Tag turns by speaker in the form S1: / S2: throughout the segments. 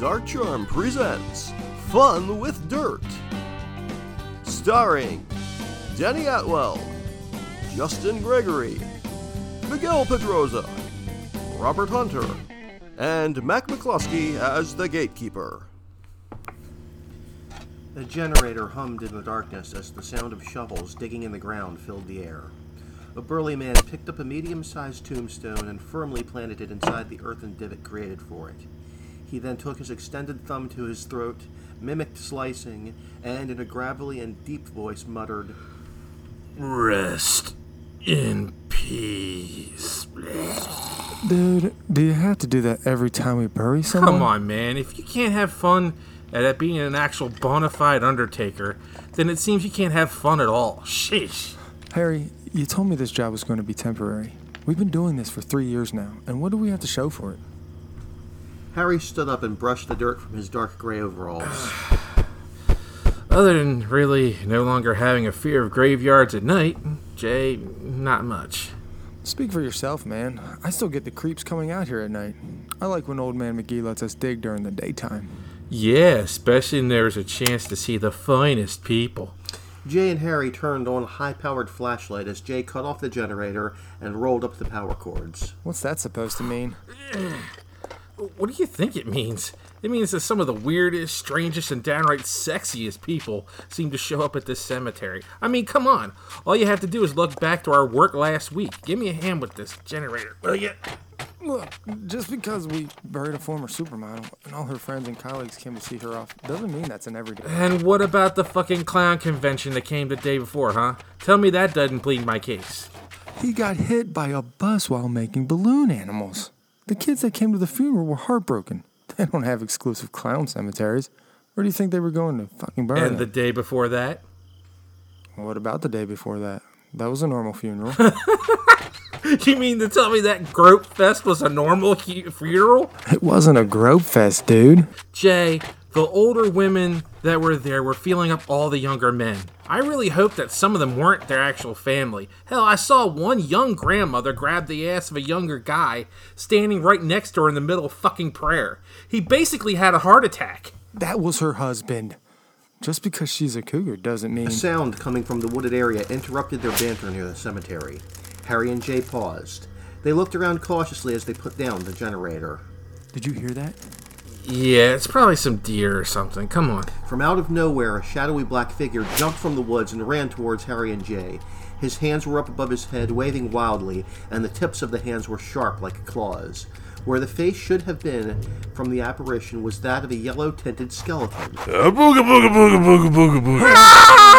S1: Dark Charm presents Fun with Dirt. Starring Denny Atwell, Justin Gregory, Miguel Pedroza, Robert Hunter, and Mac McCluskey as the gatekeeper.
S2: The generator hummed in the darkness as the sound of shovels digging in the ground filled the air. A burly man picked up a medium sized tombstone and firmly planted it inside the earthen divot created for it. He then took his extended thumb to his throat, mimicked slicing, and in a gravelly and deep voice muttered,
S3: Rest in peace.
S4: Dude, do you have to do that every time we bury someone?
S3: Come on, man. If you can't have fun at being an actual bona fide undertaker, then it seems you can't have fun at all. Sheesh.
S4: Harry, you told me this job was going to be temporary. We've been doing this for three years now, and what do we have to show for it?
S2: Harry stood up and brushed the dirt from his dark gray overalls.
S3: Other than really no longer having a fear of graveyards at night, Jay, not much.
S4: Speak for yourself, man. I still get the creeps coming out here at night. I like when old man McGee lets us dig during the daytime.
S3: Yeah, especially when there's a chance to see the finest people.
S2: Jay and Harry turned on a high powered flashlight as Jay cut off the generator and rolled up the power cords.
S4: What's that supposed to mean?
S3: What do you think it means? It means that some of the weirdest, strangest, and downright sexiest people seem to show up at this cemetery. I mean, come on. All you have to do is look back to our work last week. Give me a hand with this generator, will ya?
S4: Look, just because we buried a former supermodel and all her friends and colleagues came to see her off doesn't mean that's an everyday.
S3: And what about the fucking clown convention that came the day before, huh? Tell me that doesn't plead my case.
S4: He got hit by a bus while making balloon animals. The kids that came to the funeral were heartbroken. They don't have exclusive clown cemeteries. Where do you think they were going to fucking bury
S3: And the day before that?
S4: What about the day before that? That was a normal funeral.
S3: You mean to tell me that Grope Fest was a normal funeral?
S4: it wasn't a grope fest, dude.
S3: Jay, the older women that were there were feeling up all the younger men. I really hope that some of them weren't their actual family. Hell, I saw one young grandmother grab the ass of a younger guy standing right next to her in the middle of fucking prayer. He basically had a heart attack.
S4: That was her husband. Just because she's a cougar doesn't mean.
S2: A sound coming from the wooded area interrupted their banter near the cemetery. Harry and Jay paused. They looked around cautiously as they put down the generator.
S4: Did you hear that?
S3: Yeah, it's probably some deer or something. Come on.
S2: From out of nowhere, a shadowy black figure jumped from the woods and ran towards Harry and Jay. His hands were up above his head, waving wildly, and the tips of the hands were sharp like claws. Where the face should have been from the apparition was that of a yellow tinted skeleton.
S5: Uh, booga booga booga booga booga booga.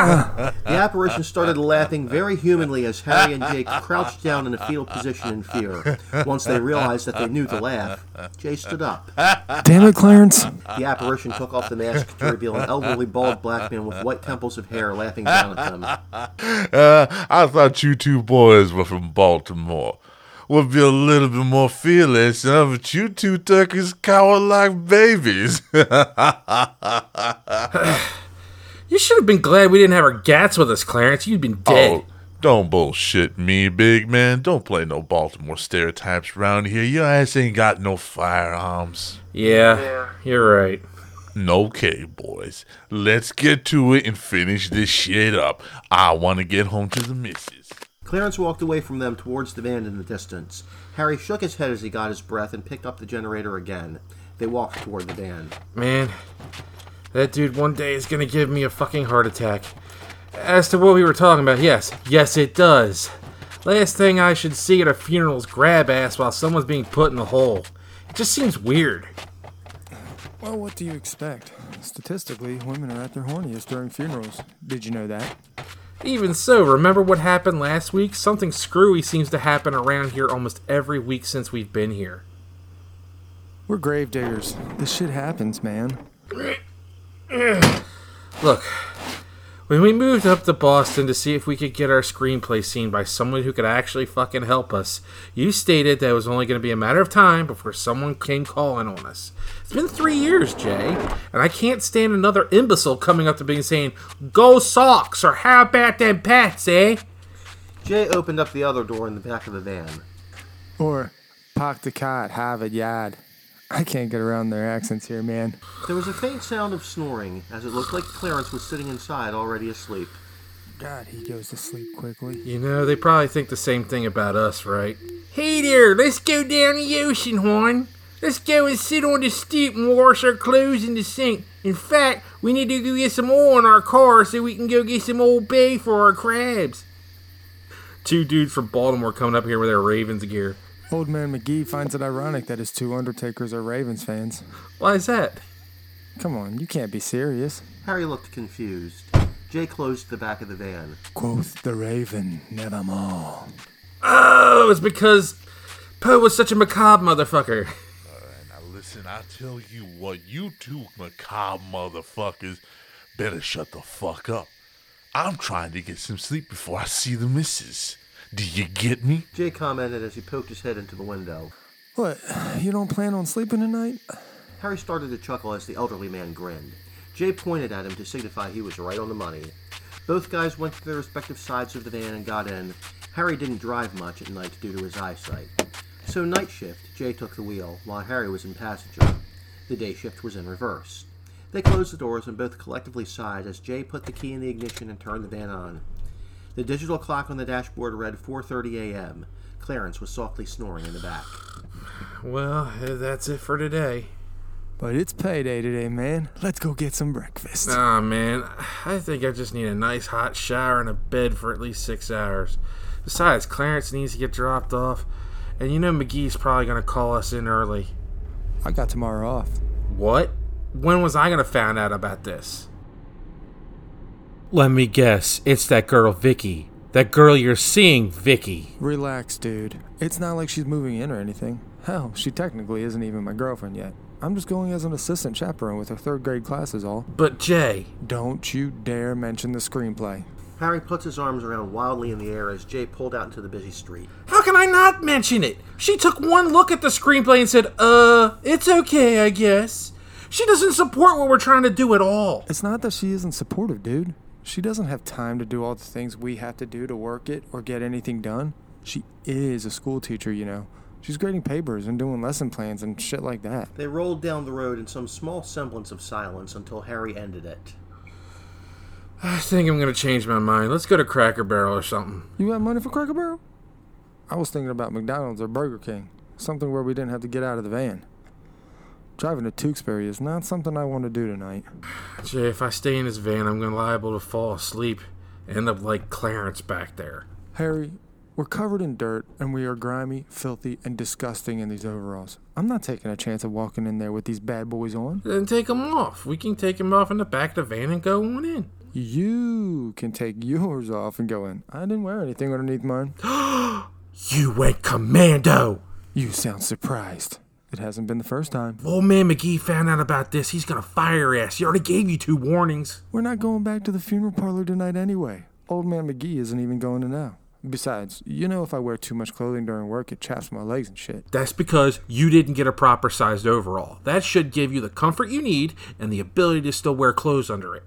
S2: The apparition started laughing very humanly as Harry and Jay crouched down in a fetal position in fear. Once they realized that they knew the laugh, Jay stood up.
S4: Damn it, Clarence.
S2: The apparition took off the mask to reveal an elderly bald black man with white temples of hair laughing down at them.
S5: Uh, I thought you two boys were from Baltimore. Would be a little bit more fearless, huh? But you two turkeys cower like babies.
S3: You should have been glad we didn't have our gats with us, Clarence. You'd been dead.
S5: oh, don't bullshit me, big man. Don't play no Baltimore stereotypes around here. Your ass ain't got no firearms.
S3: yeah, you're right.
S5: Okay, boys. Let's get to it and finish this shit up. I want to get home to the missus.
S2: Clarence walked away from them towards the van in the distance. Harry shook his head as he got his breath and picked up the generator again. They walked toward the van.
S3: Man, that dude one day is gonna give me a fucking heart attack. As to what we were talking about, yes, yes, it does. Last thing I should see at a funeral is grab ass while someone's being put in the hole. It just seems weird.
S4: Well, what do you expect? Statistically, women are at their horniest during funerals. Did you know that?
S3: Even so, remember what happened last week? Something screwy seems to happen around here almost every week since we've been here.
S4: We're grave diggers. This shit happens, man.
S3: Look, when we moved up to Boston to see if we could get our screenplay seen by someone who could actually fucking help us, you stated that it was only going to be a matter of time before someone came calling on us. It's been three years, Jay, and I can't stand another imbecile coming up to me and saying, Go Sox, or how about them Pats, eh?
S2: Jay opened up the other door in the back of the van.
S4: Or park the car at Harvard Yard. I can't get around their accents here, man.
S2: There was a faint sound of snoring, as it looked like Clarence was sitting inside already asleep.
S4: God, he goes to sleep quickly.
S3: You know, they probably think the same thing about us, right? Hey there, let's go down the ocean, Juan. Let's go and sit on the stoop and wash our clothes in the sink. In fact, we need to go get some oil in our car so we can go get some Old Bay for our crabs. Two dudes from Baltimore coming up here with their Ravens gear.
S4: Old man McGee finds it ironic that his two Undertakers are Ravens fans.
S3: Why is that?
S4: Come on, you can't be serious.
S2: Harry looked confused. Jay closed the back of the van.
S4: Quoth the Raven, nevermore.
S3: Oh, it's because Poe was such a macabre motherfucker.
S5: Alright, now listen, I tell you what, you two macabre motherfuckers better shut the fuck up. I'm trying to get some sleep before I see the missus. Do you get me?
S2: Jay commented as he poked his head into the window.
S4: What, you don't plan on sleeping tonight?
S2: Harry started to chuckle as the elderly man grinned. Jay pointed at him to signify he was right on the money. Both guys went to their respective sides of the van and got in. Harry didn't drive much at night due to his eyesight. So night shift, Jay took the wheel, while Harry was in passenger. The day shift was in reverse. They closed the doors and both collectively sighed as Jay put the key in the ignition and turned the van on. The digital clock on the dashboard read 4:30 a.m. Clarence was softly snoring in the back.
S3: Well, that's it for today.
S4: But it's payday today, man. Let's go get some breakfast.
S3: Nah, man, I think I just need a nice hot shower and a bed for at least six hours. Besides, Clarence needs to get dropped off, and you know McGee's probably gonna call us in early.
S4: I got tomorrow off.
S3: What? When was I gonna find out about this? Let me guess, it's that girl Vicky. That girl you're seeing, Vicky.
S4: Relax, dude. It's not like she's moving in or anything. Hell, she technically isn't even my girlfriend yet. I'm just going as an assistant chaperone with her third grade class, is all.
S3: But Jay,
S4: Don't you dare mention the screenplay.
S2: Harry puts his arms around wildly in the air as Jay pulled out into the busy street.
S3: how can I not mention it? She took one look at the screenplay and said, uh, it's okay, I guess. She doesn't support what we're trying to do at all.
S4: It's not that she isn't supportive, dude. She doesn't have time to do all the things we have to do to work it or get anything done. She is a school teacher, you know. She's grading papers and doing lesson plans and shit like that.
S2: They rolled down the road in some small semblance of silence until Harry ended it.
S3: I think I'm gonna change my mind. Let's go to Cracker Barrel or something.
S4: You got money for Cracker Barrel? I was thinking about McDonald's or Burger King. Something where we didn't have to get out of the van. Driving to Tewksbury is not something I want to do tonight.
S3: Jay, if I stay in this van, I'm gonna liable to fall asleep. End up like Clarence back there.
S4: Harry, we're covered in dirt and we are grimy, filthy, and disgusting in these overalls. I'm not taking a chance of walking in there with these bad boys on.
S3: Then take him off. We can take him off in the back of the van and go on in.
S4: You can take yours off and go in. I didn't wear anything underneath mine.
S3: You went commando.
S4: You sound surprised. It hasn't been the first time.
S3: Old man McGee found out about this. He's gonna fire your ass. He already gave you two warnings.
S4: We're not going back to the funeral parlor tonight anyway. Old man McGee isn't even going to know. Besides, you know if I wear too much clothing during work, it chaps my legs and shit.
S3: That's because you didn't get a proper sized overall. That should give you the comfort you need and the ability to still wear clothes under it.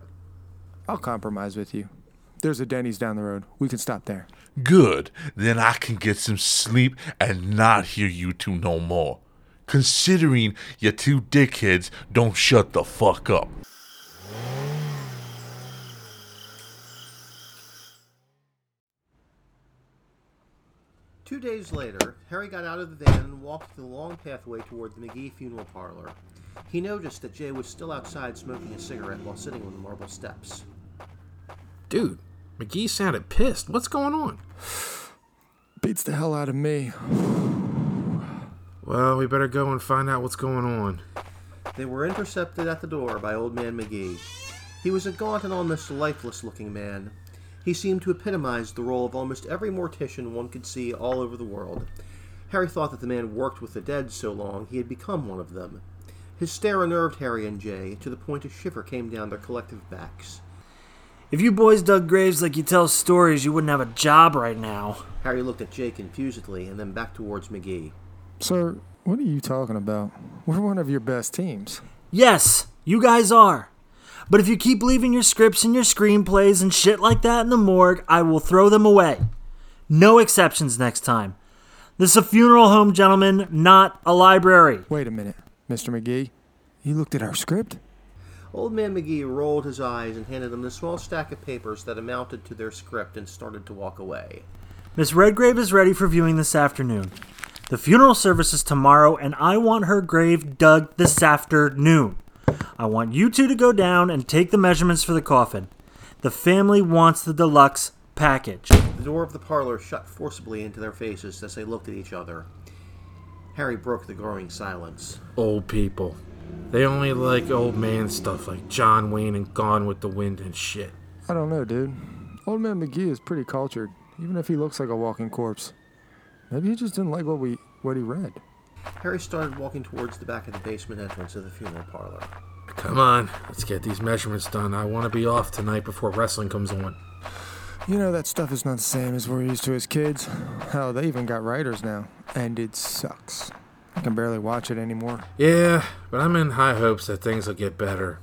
S4: I'll compromise with you. There's a Denny's down the road. We can stop there.
S5: Good. Then I can get some sleep and not hear you two no more. Considering you two dickheads don't shut the fuck up.
S2: Two days later, Harry got out of the van and walked the long pathway toward the McGee funeral parlor. He noticed that Jay was still outside smoking a cigarette while sitting on the marble steps.
S3: Dude, McGee sounded pissed. What's going on?
S4: Beats the hell out of me.
S3: Well, we better go and find out what's going on.
S2: They were intercepted at the door by Old Man McGee. He was a gaunt and almost lifeless looking man. He seemed to epitomize the role of almost every mortician one could see all over the world. Harry thought that the man worked with the dead so long he had become one of them. His stare unnerved Harry and Jay to the point a shiver came down their collective backs.
S6: If you boys dug graves like you tell stories, you wouldn't have a job right now.
S2: Harry looked at Jay confusedly and then back towards McGee.
S4: Sir, what are you talking about? We're one of your best teams.
S6: Yes, you guys are. But if you keep leaving your scripts and your screenplays and shit like that in the morgue, I will throw them away. No exceptions next time. This is a funeral home, gentlemen, not a library.
S4: Wait a minute. Mr. McGee. You looked at our script?
S2: Old Man McGee rolled his eyes and handed them the small stack of papers that amounted to their script and started to walk away.
S6: Miss Redgrave is ready for viewing this afternoon. The funeral service is tomorrow, and I want her grave dug this afternoon. I want you two to go down and take the measurements for the coffin. The family wants the deluxe package.
S2: The door of the parlor shut forcibly into their faces as they looked at each other. Harry broke the growing silence.
S3: Old people. They only like old man stuff like John Wayne and Gone with the Wind and shit.
S4: I don't know, dude. Old man McGee is pretty cultured, even if he looks like a walking corpse. Maybe he just didn't like what we what he read.
S2: Harry started walking towards the back of the basement entrance of the funeral parlor.
S3: Come on, let's get these measurements done. I want to be off tonight before wrestling comes on.
S4: You know that stuff is not the same as we're used to as kids. Hell, they even got writers now, and it sucks. I can barely watch it anymore.
S3: Yeah, but I'm in high hopes that things will get better.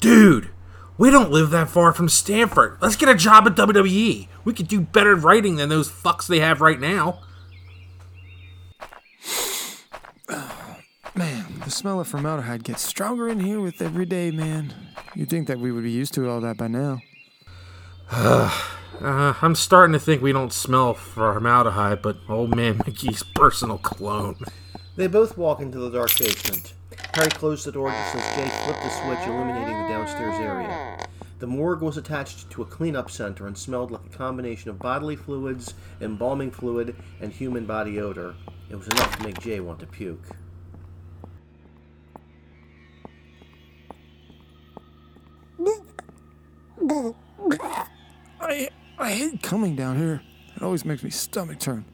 S3: Dude, we don't live that far from Stamford. Let's get a job at WWE. We could do better writing than those fucks they have right now.
S4: Man, the smell of formaldehyde gets stronger in here with every day, man. You'd think that we would be used to all that by now.
S3: Uh, I'm starting to think we don't smell formaldehyde, but old man McGee's personal cologne.
S2: They both walk into the dark basement. Harry closed the door just as Jay flipped the switch illuminating the downstairs area. The morgue was attached to a cleanup center and smelled like a combination of bodily fluids, embalming fluid, and human body odor. It was enough to make Jay want to puke.
S4: I I hate coming down here. It always makes me stomach turn.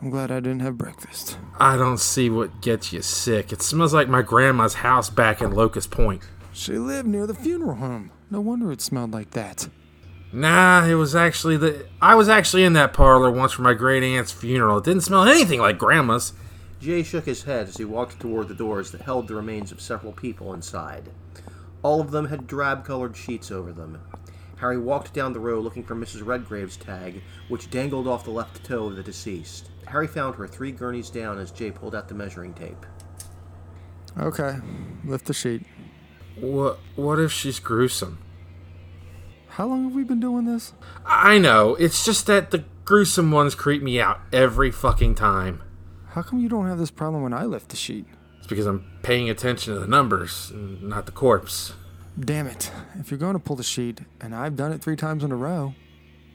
S4: I'm glad I didn't have breakfast.
S3: I don't see what gets you sick. It smells like my grandma's house back in Locust Point.
S4: She lived near the funeral home. No wonder it smelled like that.
S3: Nah, it was actually the. I was actually in that parlor once for my great aunt's funeral. It didn't smell anything like grandma's.
S2: Jay shook his head as he walked toward the doors that held the remains of several people inside. All of them had drab colored sheets over them. Harry walked down the row looking for Mrs. Redgrave's tag, which dangled off the left toe of the deceased. Harry found her three gurneys down as Jay pulled out the measuring tape.
S4: Okay, lift the sheet.
S3: What? What if she's gruesome?
S4: How long have we been doing this?
S3: I know. It's just that the gruesome ones creep me out every fucking time.
S4: How come you don't have this problem when I lift the sheet?
S3: It's because I'm paying attention to the numbers, not the corpse.
S4: Damn it. If you're going to pull the sheet, and I've done it three times in a row,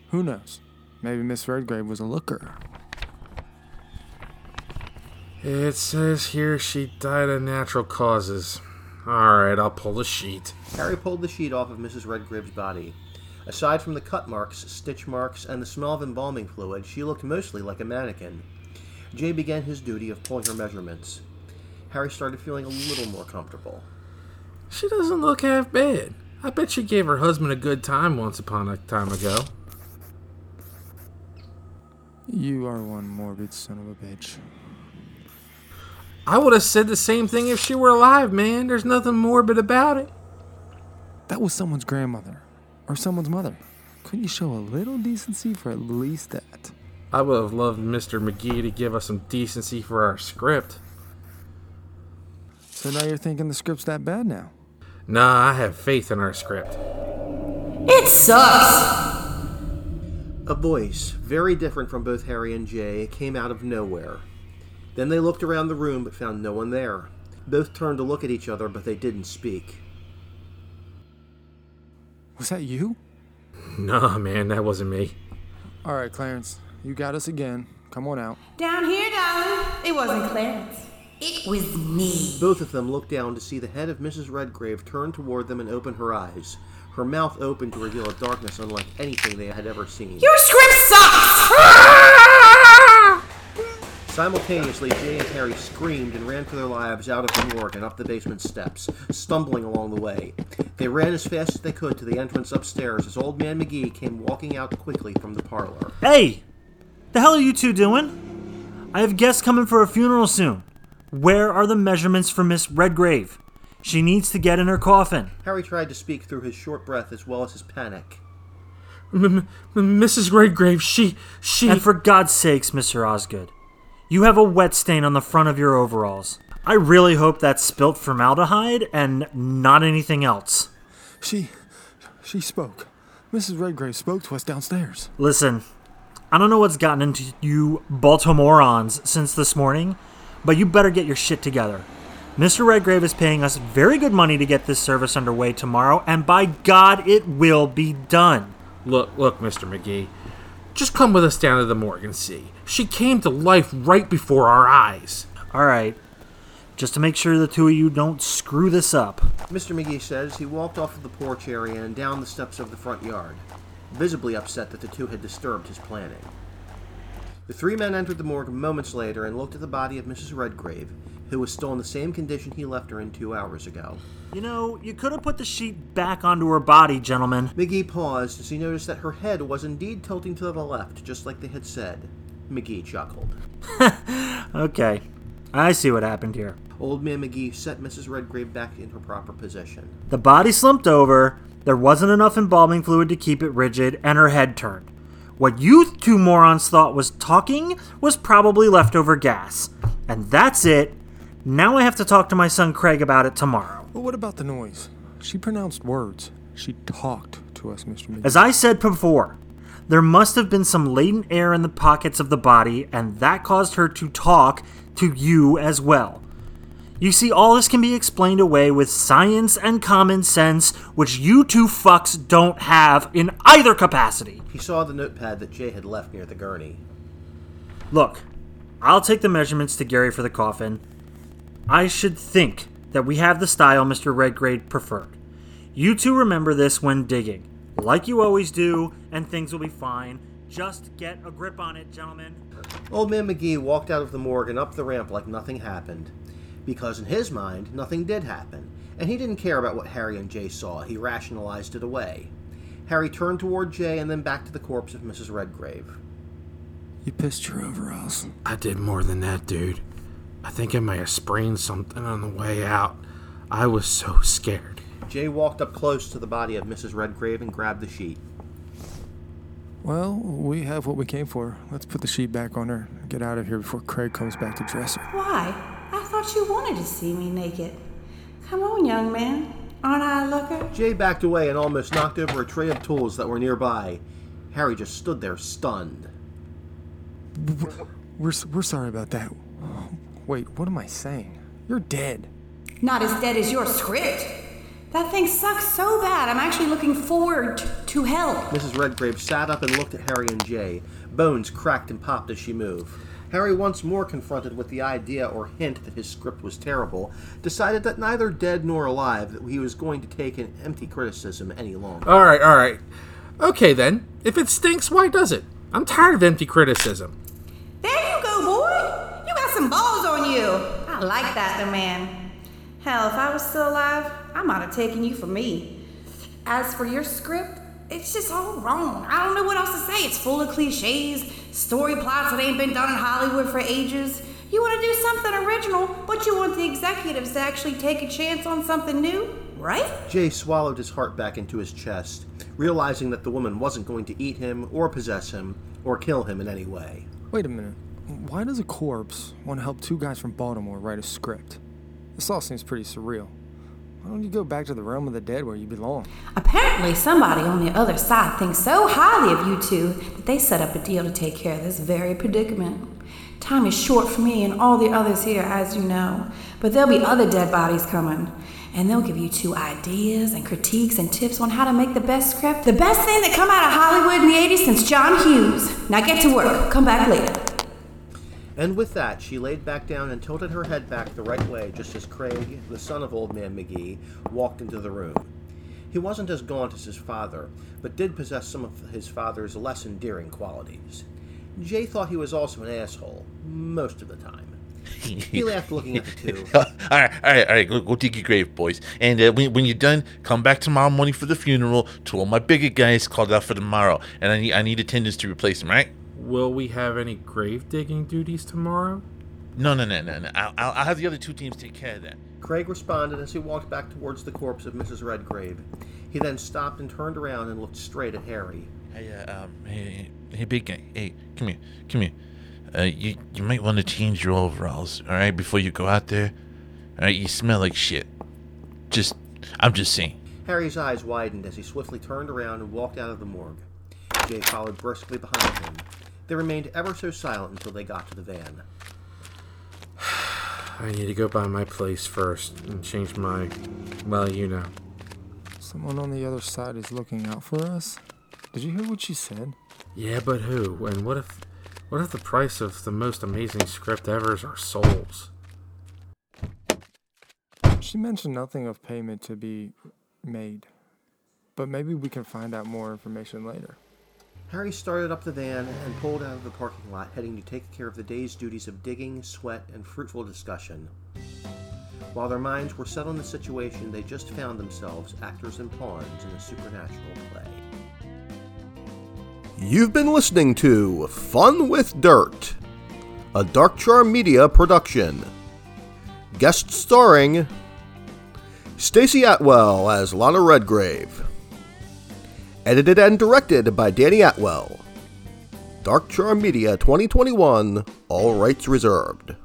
S4: who knows? Maybe Miss Redgrave was a looker.
S3: It says here she died of natural causes. Alright, I'll pull the sheet.
S2: Harry pulled the sheet off of Mrs. Redgrave's body. Aside from the cut marks, stitch marks, and the smell of embalming fluid, she looked mostly like a mannequin. Jay began his duty of pulling her measurements. Harry started feeling a little more comfortable.
S3: She doesn't look half bad. I bet she gave her husband a good time once upon a time ago.
S4: You are one morbid son of a bitch.
S3: I would have said the same thing if she were alive, man. There's nothing morbid about it.
S4: That was someone's grandmother. Or someone's mother. Couldn't you show a little decency for at least that?
S3: I would have loved Mr. McGee to give us some decency for our script.
S4: So now you're thinking the script's that bad now?
S3: Nah, I have faith in our script.
S7: It sucks.
S2: A voice, very different from both Harry and Jay, came out of nowhere. Then they looked around the room but found no one there. Both turned to look at each other, but they didn't speak.
S4: Was that you?
S3: Nah, man, that wasn't me.
S4: All right, Clarence. You got us again. Come on out.
S7: Down here, darling. It wasn't Clarence. It was me.
S2: Both of them looked down to see the head of Mrs. Redgrave turn toward them and open her eyes, her mouth open to reveal a darkness unlike anything they had ever seen.
S7: Your script sucks!
S2: Simultaneously, Jay and Harry screamed and ran for their lives out of the morgue and up the basement steps, stumbling along the way. They ran as fast as they could to the entrance upstairs as Old Man McGee came walking out quickly from the parlor.
S6: Hey! The hell are you two doing? I have guests coming for a funeral soon. Where are the measurements for Miss Redgrave? She needs to get in her coffin.
S2: Harry tried to speak through his short breath as well as his panic.
S3: M- M- Mrs. Redgrave, she. she.
S6: And for God's sakes, Mr. Osgood, you have a wet stain on the front of your overalls. I really hope that's spilt formaldehyde and not anything else.
S4: She. she spoke. Mrs. Redgrave spoke to us downstairs.
S6: Listen, I don't know what's gotten into you Baltimoreans since this morning, but you better get your shit together. Mr. Redgrave is paying us very good money to get this service underway tomorrow, and by God, it will be done.
S3: Look, look, Mr. McGee. Just come with us down to the morgue and see. She came to life right before our eyes.
S6: All right, just to make sure the two of you don't screw this up.
S2: Mr. McGee says he walked off of the porch area and down the steps of the front yard, visibly upset that the two had disturbed his planning. The three men entered the morgue moments later and looked at the body of Mrs. Redgrave, who was still in the same condition he left her in two hours ago.
S6: You know, you could have put the sheet back onto her body, gentlemen.
S2: McGee paused as he noticed that her head was indeed tilting to the left, just like they had said. McGee chuckled.
S6: Okay, I see what happened here.
S2: Old Man McGee set Mrs. Redgrave back in her proper position.
S6: The body slumped over, there wasn't enough embalming fluid to keep it rigid, and her head turned. What you two morons thought was talking was probably leftover gas. And that's it. Now I have to talk to my son Craig about it tomorrow.
S4: But what about the noise? She pronounced words. She talked to us, Mr. McGee.
S6: As I said before, there must have been some latent air in the pockets of the body, and that caused her to talk to you as well. You see, all this can be explained away with science and common sense, which you two fucks don't have in either capacity.
S2: He saw the notepad that Jay had left near the gurney.
S6: Look, I'll take the measurements to Gary for the coffin. I should think that we have the style Mr. Redgrave preferred. You two remember this when digging, like you always do, and things will be fine. Just get a grip on it, gentlemen.
S2: Old Man McGee walked out of the morgue and up the ramp like nothing happened. Because in his mind, nothing did happen, and he didn't care about what Harry and Jay saw. He rationalized it away. Harry turned toward Jay and then back to the corpse of Mrs. Redgrave.
S4: You pissed your overalls.
S3: I did more than that, dude. I think I may have sprained something on the way out. I was so scared.
S2: Jay walked up close to the body of Mrs. Redgrave and grabbed the sheet.
S4: Well, we have what we came for. Let's put the sheet back on her. Get out of here before Craig comes back to dress her.
S7: Why? I thought you wanted to see me naked. Come on, young man. Aren't I a looker?
S2: Jay backed away and almost knocked over a tray of tools that were nearby. Harry just stood there stunned.
S4: We're, s- we're sorry about that. Wait, what am I saying? You're dead.
S7: Not as dead as your script. That thing sucks so bad. I'm actually looking forward to hell.
S2: Mrs. Redgrave sat up and looked at Harry and Jay. Bones cracked and popped as she moved. Harry, once more confronted with the idea or hint that his script was terrible, decided that neither dead nor alive that he was going to take an empty criticism any longer.
S3: All right, all right. Okay then. If it stinks, why does it? I'm tired of empty criticism.
S7: There you go, boy. You got some balls on you. I like that, the man. Hell, if I was still alive, I might have taken you for me. As for your script, it's just all wrong. I don't know what else to say. It's full of cliches, story plots that ain't been done in Hollywood for ages. You want to do something original, but you want the executives to actually take a chance on something new, right?
S2: Jay swallowed his heart back into his chest, realizing that the woman wasn't going to eat him or possess him or kill him in any way.
S4: Wait a minute. Why does a corpse want to help two guys from Baltimore write a script? This all seems pretty surreal. Why don't you go back to the realm of the dead where you belong?
S7: Apparently, somebody on the other side thinks so highly of you two that they set up a deal to take care of this very predicament. Time is short for me and all the others here, as you know, but there'll be other dead bodies coming. And they'll give you two ideas and critiques and tips on how to make the best script. The best thing that come out of Hollywood in the 80s since John Hughes. Now get to work. Come back later.
S2: And with that, she laid back down and tilted her head back the right way just as Craig, the son of Old Man McGee, walked into the room. He wasn't as gaunt as his father, but did possess some of his father's less endearing qualities. Jay thought he was also an asshole, most of the time. He laughed looking at the two.
S5: all right, all right, all right. Go, go dig your grave, boys. And uh, when, when you're done, come back tomorrow morning for the funeral. to all my bigger guys called out for tomorrow, and I need I need attendance to replace them. Right?
S3: Will we have any grave digging duties tomorrow?
S5: No, no, no, no, no. I'll, I'll, I'll have the other two teams take care of that.
S2: Craig responded as he walked back towards the corpse of Mrs. Redgrave. He then stopped and turned around and looked straight at Harry.
S5: Hey, uh, um, hey, hey, big guy. Hey, come here, come here. Uh, you you might want to change your overalls, all right, before you go out there. Alright, you smell like shit. Just, I'm just saying.
S2: Harry's eyes widened as he swiftly turned around and walked out of the morgue. Jay followed briskly behind him. They remained ever so silent until they got to the van.
S3: I need to go by my place first and change my. Well, you know.
S4: Someone on the other side is looking out for us. Did you hear what she said?
S3: Yeah, but who? And what if. What if the price of the most amazing script ever is our souls?
S4: She mentioned nothing of payment to be made. But maybe we can find out more information later.
S2: Harry started up the van and pulled out of the parking lot, heading to take care of the day's duties of digging, sweat, and fruitful discussion. While their minds were set on the situation, they just found themselves actors and pawns in a supernatural play.
S1: You've been listening to Fun with Dirt, a Dark Charm Media production. Guest starring Stacy Atwell as Lana Redgrave. Edited and directed by Danny Atwell. Dark Charm Media 2021, all rights reserved.